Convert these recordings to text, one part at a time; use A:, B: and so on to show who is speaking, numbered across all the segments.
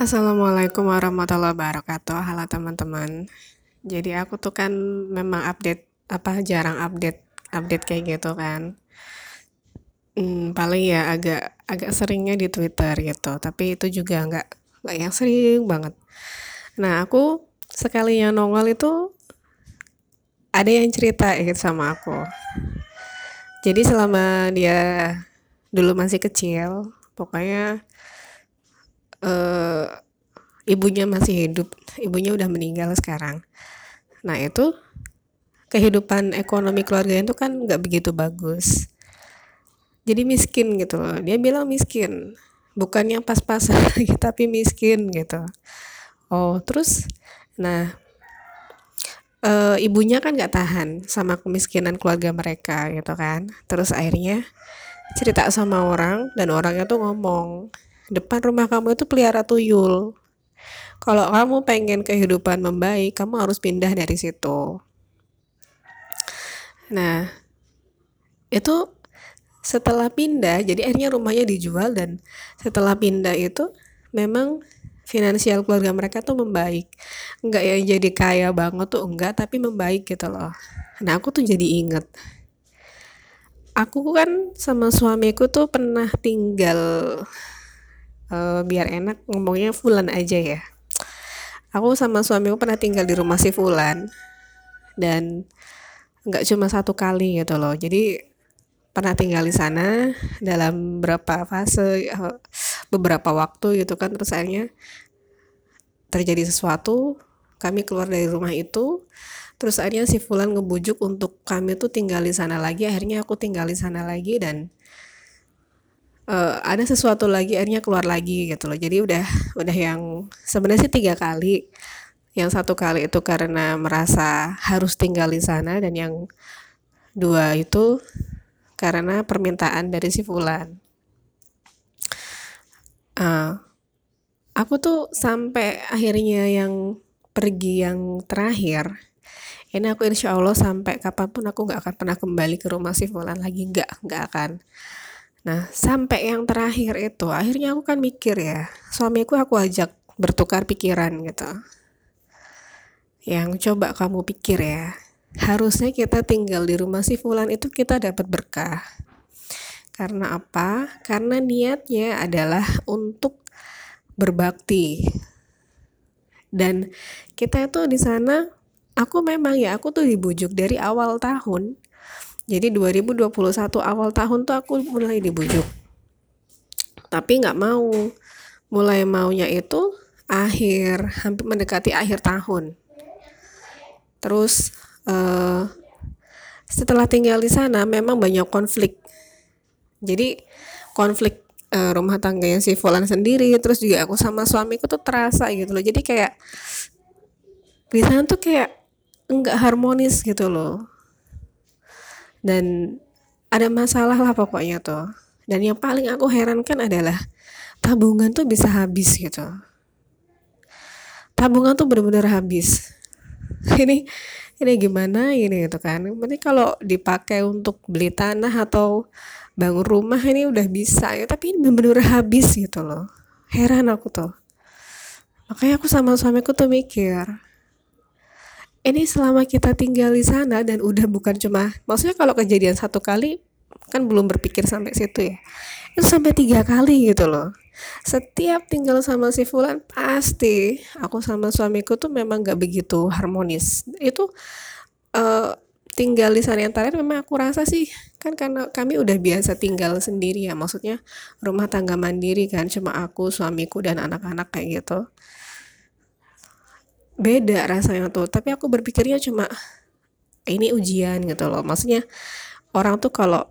A: Assalamualaikum warahmatullahi wabarakatuh. Halo teman-teman. Jadi aku tuh kan memang update apa jarang update update kayak gitu kan. Hmm, paling ya agak agak seringnya di Twitter gitu. Tapi itu juga nggak nggak yang sering banget. Nah aku sekalinya nongol itu ada yang cerita gitu sama aku. Jadi selama dia dulu masih kecil, pokoknya eh, ibunya masih hidup, ibunya udah meninggal sekarang. Nah itu kehidupan ekonomi keluarga itu kan nggak begitu bagus. Jadi miskin gitu loh. Dia bilang miskin, bukannya pas-pasan lagi tapi miskin gitu. Oh terus, nah eh, ibunya kan nggak tahan sama kemiskinan keluarga mereka gitu kan. Terus akhirnya cerita sama orang dan orangnya tuh ngomong, depan rumah kamu itu pelihara tuyul. Kalau kamu pengen kehidupan membaik, kamu harus pindah dari situ. Nah, itu setelah pindah, jadi akhirnya rumahnya dijual dan setelah pindah itu memang finansial keluarga mereka tuh membaik. Enggak yang jadi kaya banget tuh enggak, tapi membaik gitu loh. Nah, aku tuh jadi inget. Aku kan sama suamiku tuh pernah tinggal eh, biar enak ngomongnya Fulan aja ya. Aku sama suamiku pernah tinggal di rumah si Fulan dan nggak cuma satu kali gitu loh. Jadi pernah tinggal di sana dalam beberapa fase eh, beberapa waktu gitu kan terus akhirnya terjadi sesuatu kami keluar dari rumah itu terus akhirnya si Fulan ngebujuk untuk kami tuh tinggal di sana lagi akhirnya aku tinggal di sana lagi dan uh, ada sesuatu lagi akhirnya keluar lagi gitu loh. Jadi udah udah yang sebenarnya sih tiga kali. Yang satu kali itu karena merasa harus tinggal di sana dan yang dua itu karena permintaan dari si Fulan. Uh, aku tuh sampai akhirnya yang pergi yang terakhir ini aku insya Allah sampai kapan pun aku nggak akan pernah kembali ke rumah si Fulan lagi. Nggak nggak akan Nah, sampai yang terakhir itu, akhirnya aku kan mikir ya, suamiku aku ajak bertukar pikiran gitu. Yang coba kamu pikir ya, harusnya kita tinggal di rumah si Fulan itu kita dapat berkah. Karena apa? Karena niatnya adalah untuk berbakti. Dan kita itu di sana, aku memang ya, aku tuh dibujuk dari awal tahun jadi 2021 awal tahun tuh aku mulai dibujuk. Tapi nggak mau. Mulai maunya itu akhir, hampir mendekati akhir tahun. Terus uh, setelah tinggal di sana memang banyak konflik. Jadi konflik uh, rumah tangga yang si Volan sendiri, terus juga aku sama suamiku tuh terasa gitu loh. Jadi kayak di sana tuh kayak enggak harmonis gitu loh dan ada masalah lah pokoknya tuh. Dan yang paling aku herankan adalah tabungan tuh bisa habis gitu. Tabungan tuh benar-benar habis. Ini ini gimana ini gitu kan. Berarti kalau dipakai untuk beli tanah atau bangun rumah ini udah bisa ya tapi ini benar-benar habis gitu loh. Heran aku tuh. Makanya aku sama suamiku tuh mikir ini selama kita tinggal di sana dan udah bukan cuma maksudnya kalau kejadian satu kali kan belum berpikir sampai situ ya. Itu sampai tiga kali gitu loh. Setiap tinggal sama si Fulan pasti aku sama suamiku tuh memang gak begitu harmonis. Itu uh, tinggal di sana yang terakhir memang aku rasa sih kan karena kami udah biasa tinggal sendiri ya. Maksudnya rumah tangga mandiri kan cuma aku suamiku dan anak-anak kayak gitu beda rasanya tuh. Tapi aku berpikirnya cuma ini ujian gitu loh. Maksudnya orang tuh kalau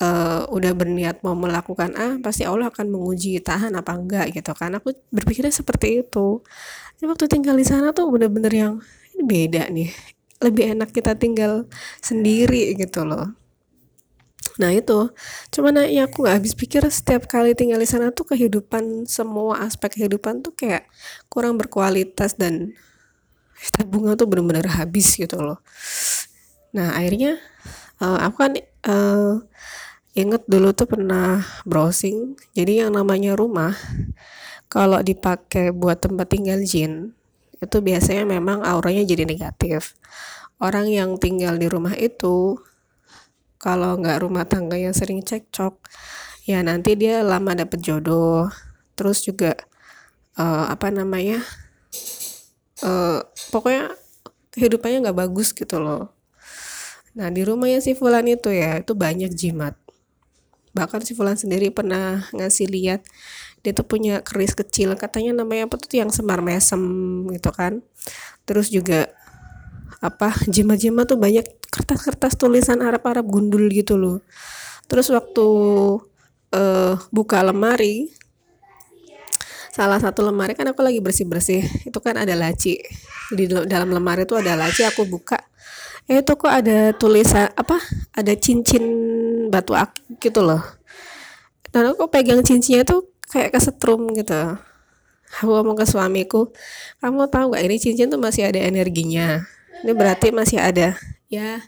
A: uh, udah berniat mau melakukan A pasti Allah akan menguji tahan apa enggak gitu kan. Aku berpikirnya seperti itu. Jadi waktu tinggal di sana tuh bener-bener yang ini beda nih. Lebih enak kita tinggal sendiri gitu loh Nah itu, cuman ya aku nggak habis pikir setiap kali tinggal di sana tuh kehidupan semua aspek kehidupan tuh kayak kurang berkualitas dan tabungan tuh bener-bener habis gitu loh. Nah akhirnya uh, aku kan uh, inget dulu tuh pernah browsing, jadi yang namanya rumah kalau dipakai buat tempat tinggal jin itu biasanya memang auranya jadi negatif. Orang yang tinggal di rumah itu kalau nggak rumah tangga yang sering cekcok ya nanti dia lama dapet jodoh. Terus juga uh, apa namanya uh, pokoknya kehidupannya nggak bagus gitu loh. Nah di rumahnya si Fulan itu ya itu banyak jimat. Bahkan si Fulan sendiri pernah ngasih lihat dia tuh punya keris kecil katanya namanya apa tuh yang semar mesem gitu kan. Terus juga apa jimat-jimat tuh banyak kertas-kertas tulisan Arab-Arab gundul gitu loh. Terus waktu uh, buka lemari salah satu lemari kan aku lagi bersih-bersih itu kan ada laci. Di dalam lemari itu ada laci aku buka. Eh itu kok ada tulisan apa ada cincin batu akik gitu loh. Dan aku pegang cincinnya tuh kayak kesetrum gitu. Aku ngomong ke suamiku kamu tahu gak ini cincin tuh masih ada energinya ini berarti masih ada ya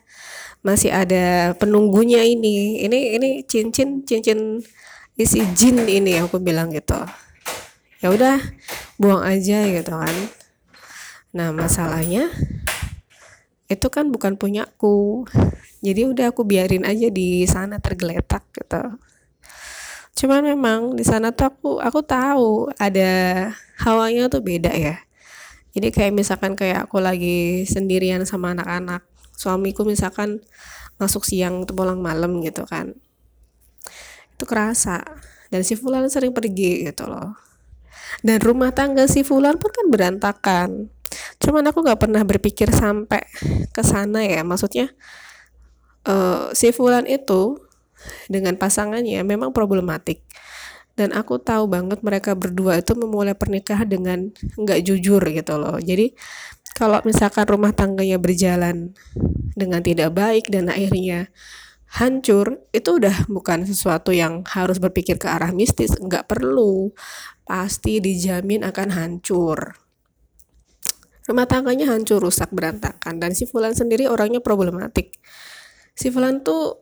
A: masih ada penunggunya ini. Ini ini cincin cincin isi jin ini aku bilang gitu. Ya udah buang aja gitu kan. Nah masalahnya itu kan bukan punyaku jadi udah aku biarin aja di sana tergeletak gitu. Cuman memang di sana tuh aku aku tahu ada hawanya tuh beda ya jadi kayak misalkan kayak aku lagi sendirian sama anak-anak suamiku misalkan masuk siang tuh pulang malam gitu kan. Itu kerasa. Dan si Fulan sering pergi gitu loh. Dan rumah tangga si Fulan pun kan berantakan. Cuman aku nggak pernah berpikir sampai ke sana ya. Maksudnya uh, si Fulan itu dengan pasangannya memang problematik dan aku tahu banget mereka berdua itu memulai pernikahan dengan nggak jujur gitu loh. Jadi kalau misalkan rumah tangganya berjalan dengan tidak baik dan akhirnya hancur itu udah bukan sesuatu yang harus berpikir ke arah mistis. Nggak perlu. Pasti dijamin akan hancur. Rumah tangganya hancur rusak berantakan. Dan si Fulan sendiri orangnya problematik. Si Fulan tuh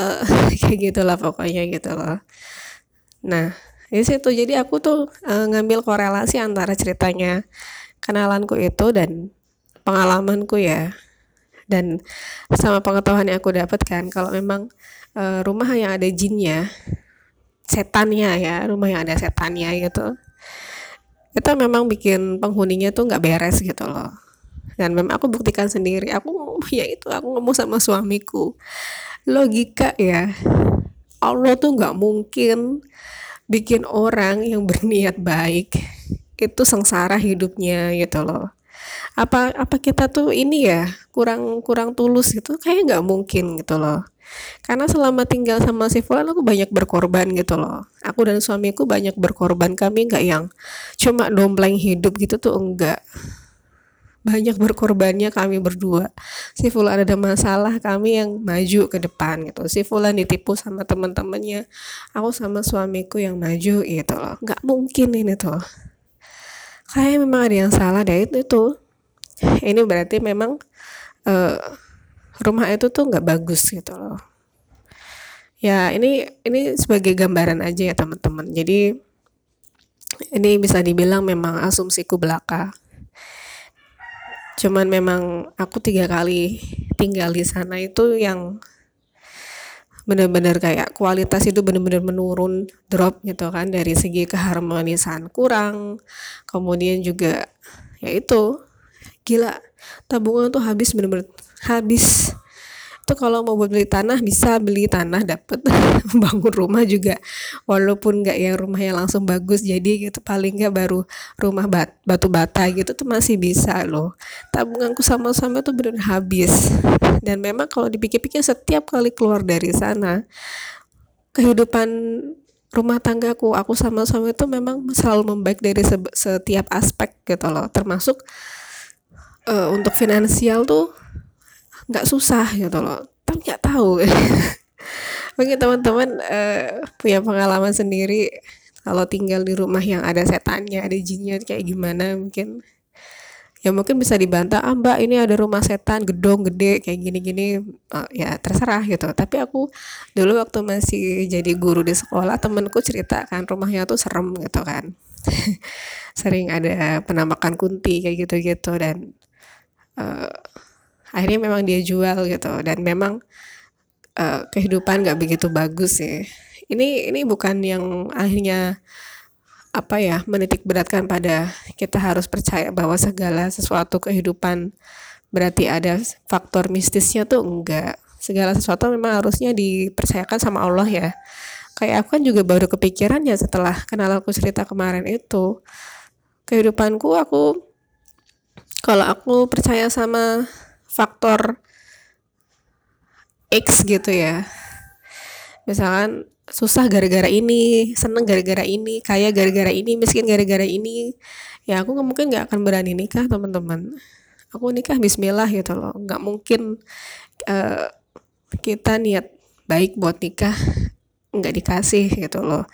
A: uh, kayak gitulah pokoknya gitu loh nah di situ. Jadi aku tuh uh, ngambil korelasi antara ceritanya kenalanku itu dan pengalamanku ya. Dan sama pengetahuan yang aku dapatkan kalau memang uh, rumah yang ada jinnya setannya ya rumah yang ada setannya gitu itu memang bikin penghuninya tuh nggak beres gitu loh. Dan memang aku buktikan sendiri aku ya itu aku ngomong sama suamiku. Logika ya Allah tuh nggak mungkin bikin orang yang berniat baik itu sengsara hidupnya gitu loh. Apa apa kita tuh ini ya kurang kurang tulus gitu? Kayak nggak mungkin gitu loh. Karena selama tinggal sama si Fulan aku banyak berkorban gitu loh. Aku dan suamiku banyak berkorban. Kami nggak yang cuma dompleng hidup gitu tuh enggak banyak berkorbannya kami berdua. Si Fulan ada masalah kami yang maju ke depan gitu. Si Fulan ditipu sama teman-temannya. Aku sama suamiku yang maju gitu loh. Nggak mungkin ini tuh. Kayak memang ada yang salah deh itu tuh ini berarti memang uh, rumah itu tuh nggak bagus gitu loh. Ya ini ini sebagai gambaran aja ya teman-teman. Jadi ini bisa dibilang memang asumsiku belaka cuman memang aku tiga kali tinggal di sana itu yang benar-benar kayak kualitas itu benar-benar menurun drop gitu kan. Dari segi keharmonisan kurang kemudian juga ya itu. Gila tabungan tuh habis benar-benar habis itu kalau mau beli tanah bisa beli tanah dapat bangun rumah juga. Walaupun nggak yang rumah yang langsung bagus jadi gitu paling nggak baru rumah bat, batu bata gitu tuh masih bisa loh. Tabunganku sama-sama tuh benar habis. Dan memang kalau dipikir-pikir setiap kali keluar dari sana kehidupan rumah tanggaku aku sama-sama itu memang selalu membaik dari setiap aspek gitu loh. Termasuk uh, untuk finansial tuh nggak susah gitu loh. Tapi nggak tahu. Mungkin teman-teman uh, punya pengalaman sendiri kalau tinggal di rumah yang ada setannya ada jinnya kayak gimana mungkin ya mungkin bisa dibantah ah mbak ini ada rumah setan gedong gede kayak gini-gini. Uh, ya terserah gitu. Tapi aku dulu waktu masih jadi guru di sekolah temenku cerita kan rumahnya tuh serem gitu kan. Sering ada penampakan kunti kayak gitu-gitu dan uh, akhirnya memang dia jual gitu. Dan memang uh, kehidupan gak begitu bagus sih. Ini ini bukan yang akhirnya apa ya menitik beratkan pada kita harus percaya bahwa segala sesuatu kehidupan berarti ada faktor mistisnya tuh enggak. Segala sesuatu memang harusnya dipercayakan sama Allah ya. Kayak aku kan juga baru kepikiran ya setelah kenal aku cerita kemarin itu. Kehidupanku aku kalau aku percaya sama faktor X gitu ya. Misalkan susah gara-gara ini seneng gara-gara ini kaya gara-gara ini miskin gara-gara ini. Ya aku mungkin nggak akan berani nikah teman-teman. Aku nikah Bismillah gitu loh. Nggak mungkin uh, kita niat baik buat nikah nggak dikasih gitu loh.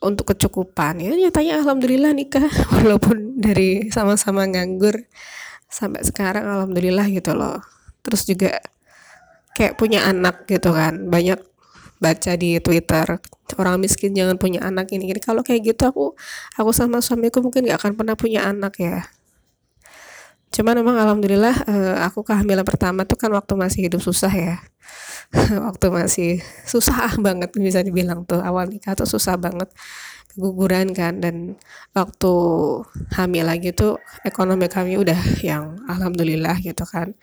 A: Untuk kecukupan. Ya nyatanya alhamdulillah nikah walaupun dari sama-sama nganggur sampai sekarang alhamdulillah gitu loh. Terus juga kayak punya anak gitu kan. Banyak baca di Twitter orang miskin jangan punya anak ini gini kalau kayak gitu aku aku sama suamiku mungkin gak akan pernah punya anak ya. Cuman memang alhamdulillah uh, aku kehamilan pertama tuh kan waktu masih hidup susah ya. Waktu masih susah banget bisa dibilang tuh. Awal nikah tuh susah banget keguguran kan dan waktu hamil lagi tuh ekonomi kami udah yang alhamdulillah gitu kan.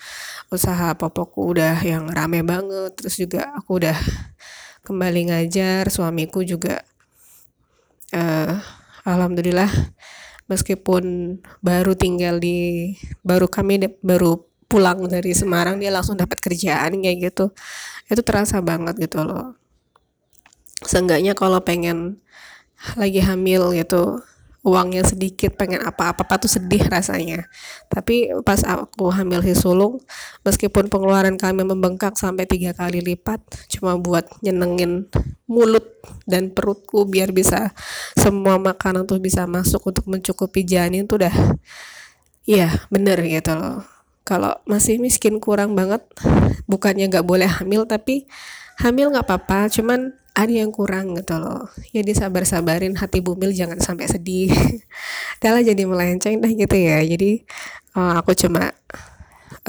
A: Usaha popokku udah yang rame banget terus juga aku udah kembali ngajar suamiku juga uh, alhamdulillah meskipun baru tinggal di baru kami baru pulang dari Semarang dia langsung dapat kerjaan kayak gitu. Itu terasa banget gitu loh. Seenggaknya kalau pengen lagi hamil gitu uangnya sedikit pengen apa-apa tuh sedih rasanya. Tapi pas aku hamil si sulung meskipun pengeluaran kami membengkak sampai tiga kali lipat cuma buat nyenengin mulut dan perutku biar bisa semua makanan tuh bisa masuk untuk mencukupi janin tuh udah iya bener gitu loh. Kalau masih miskin kurang banget bukannya nggak boleh hamil tapi hamil nggak apa-apa cuman ada yang kurang gitu loh ya disabar-sabarin hati bumil jangan sampai sedih Dahlah jadi melenceng dah gitu ya jadi uh, aku cuma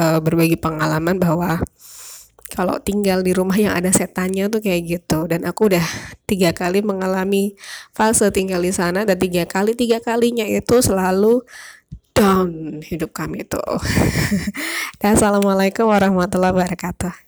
A: uh, berbagi pengalaman bahwa kalau tinggal di rumah yang ada setannya tuh kayak gitu dan aku udah tiga kali mengalami fase tinggal di sana dan tiga kali tiga kalinya itu selalu down hidup kami tuh. Assalamualaikum warahmatullahi wabarakatuh.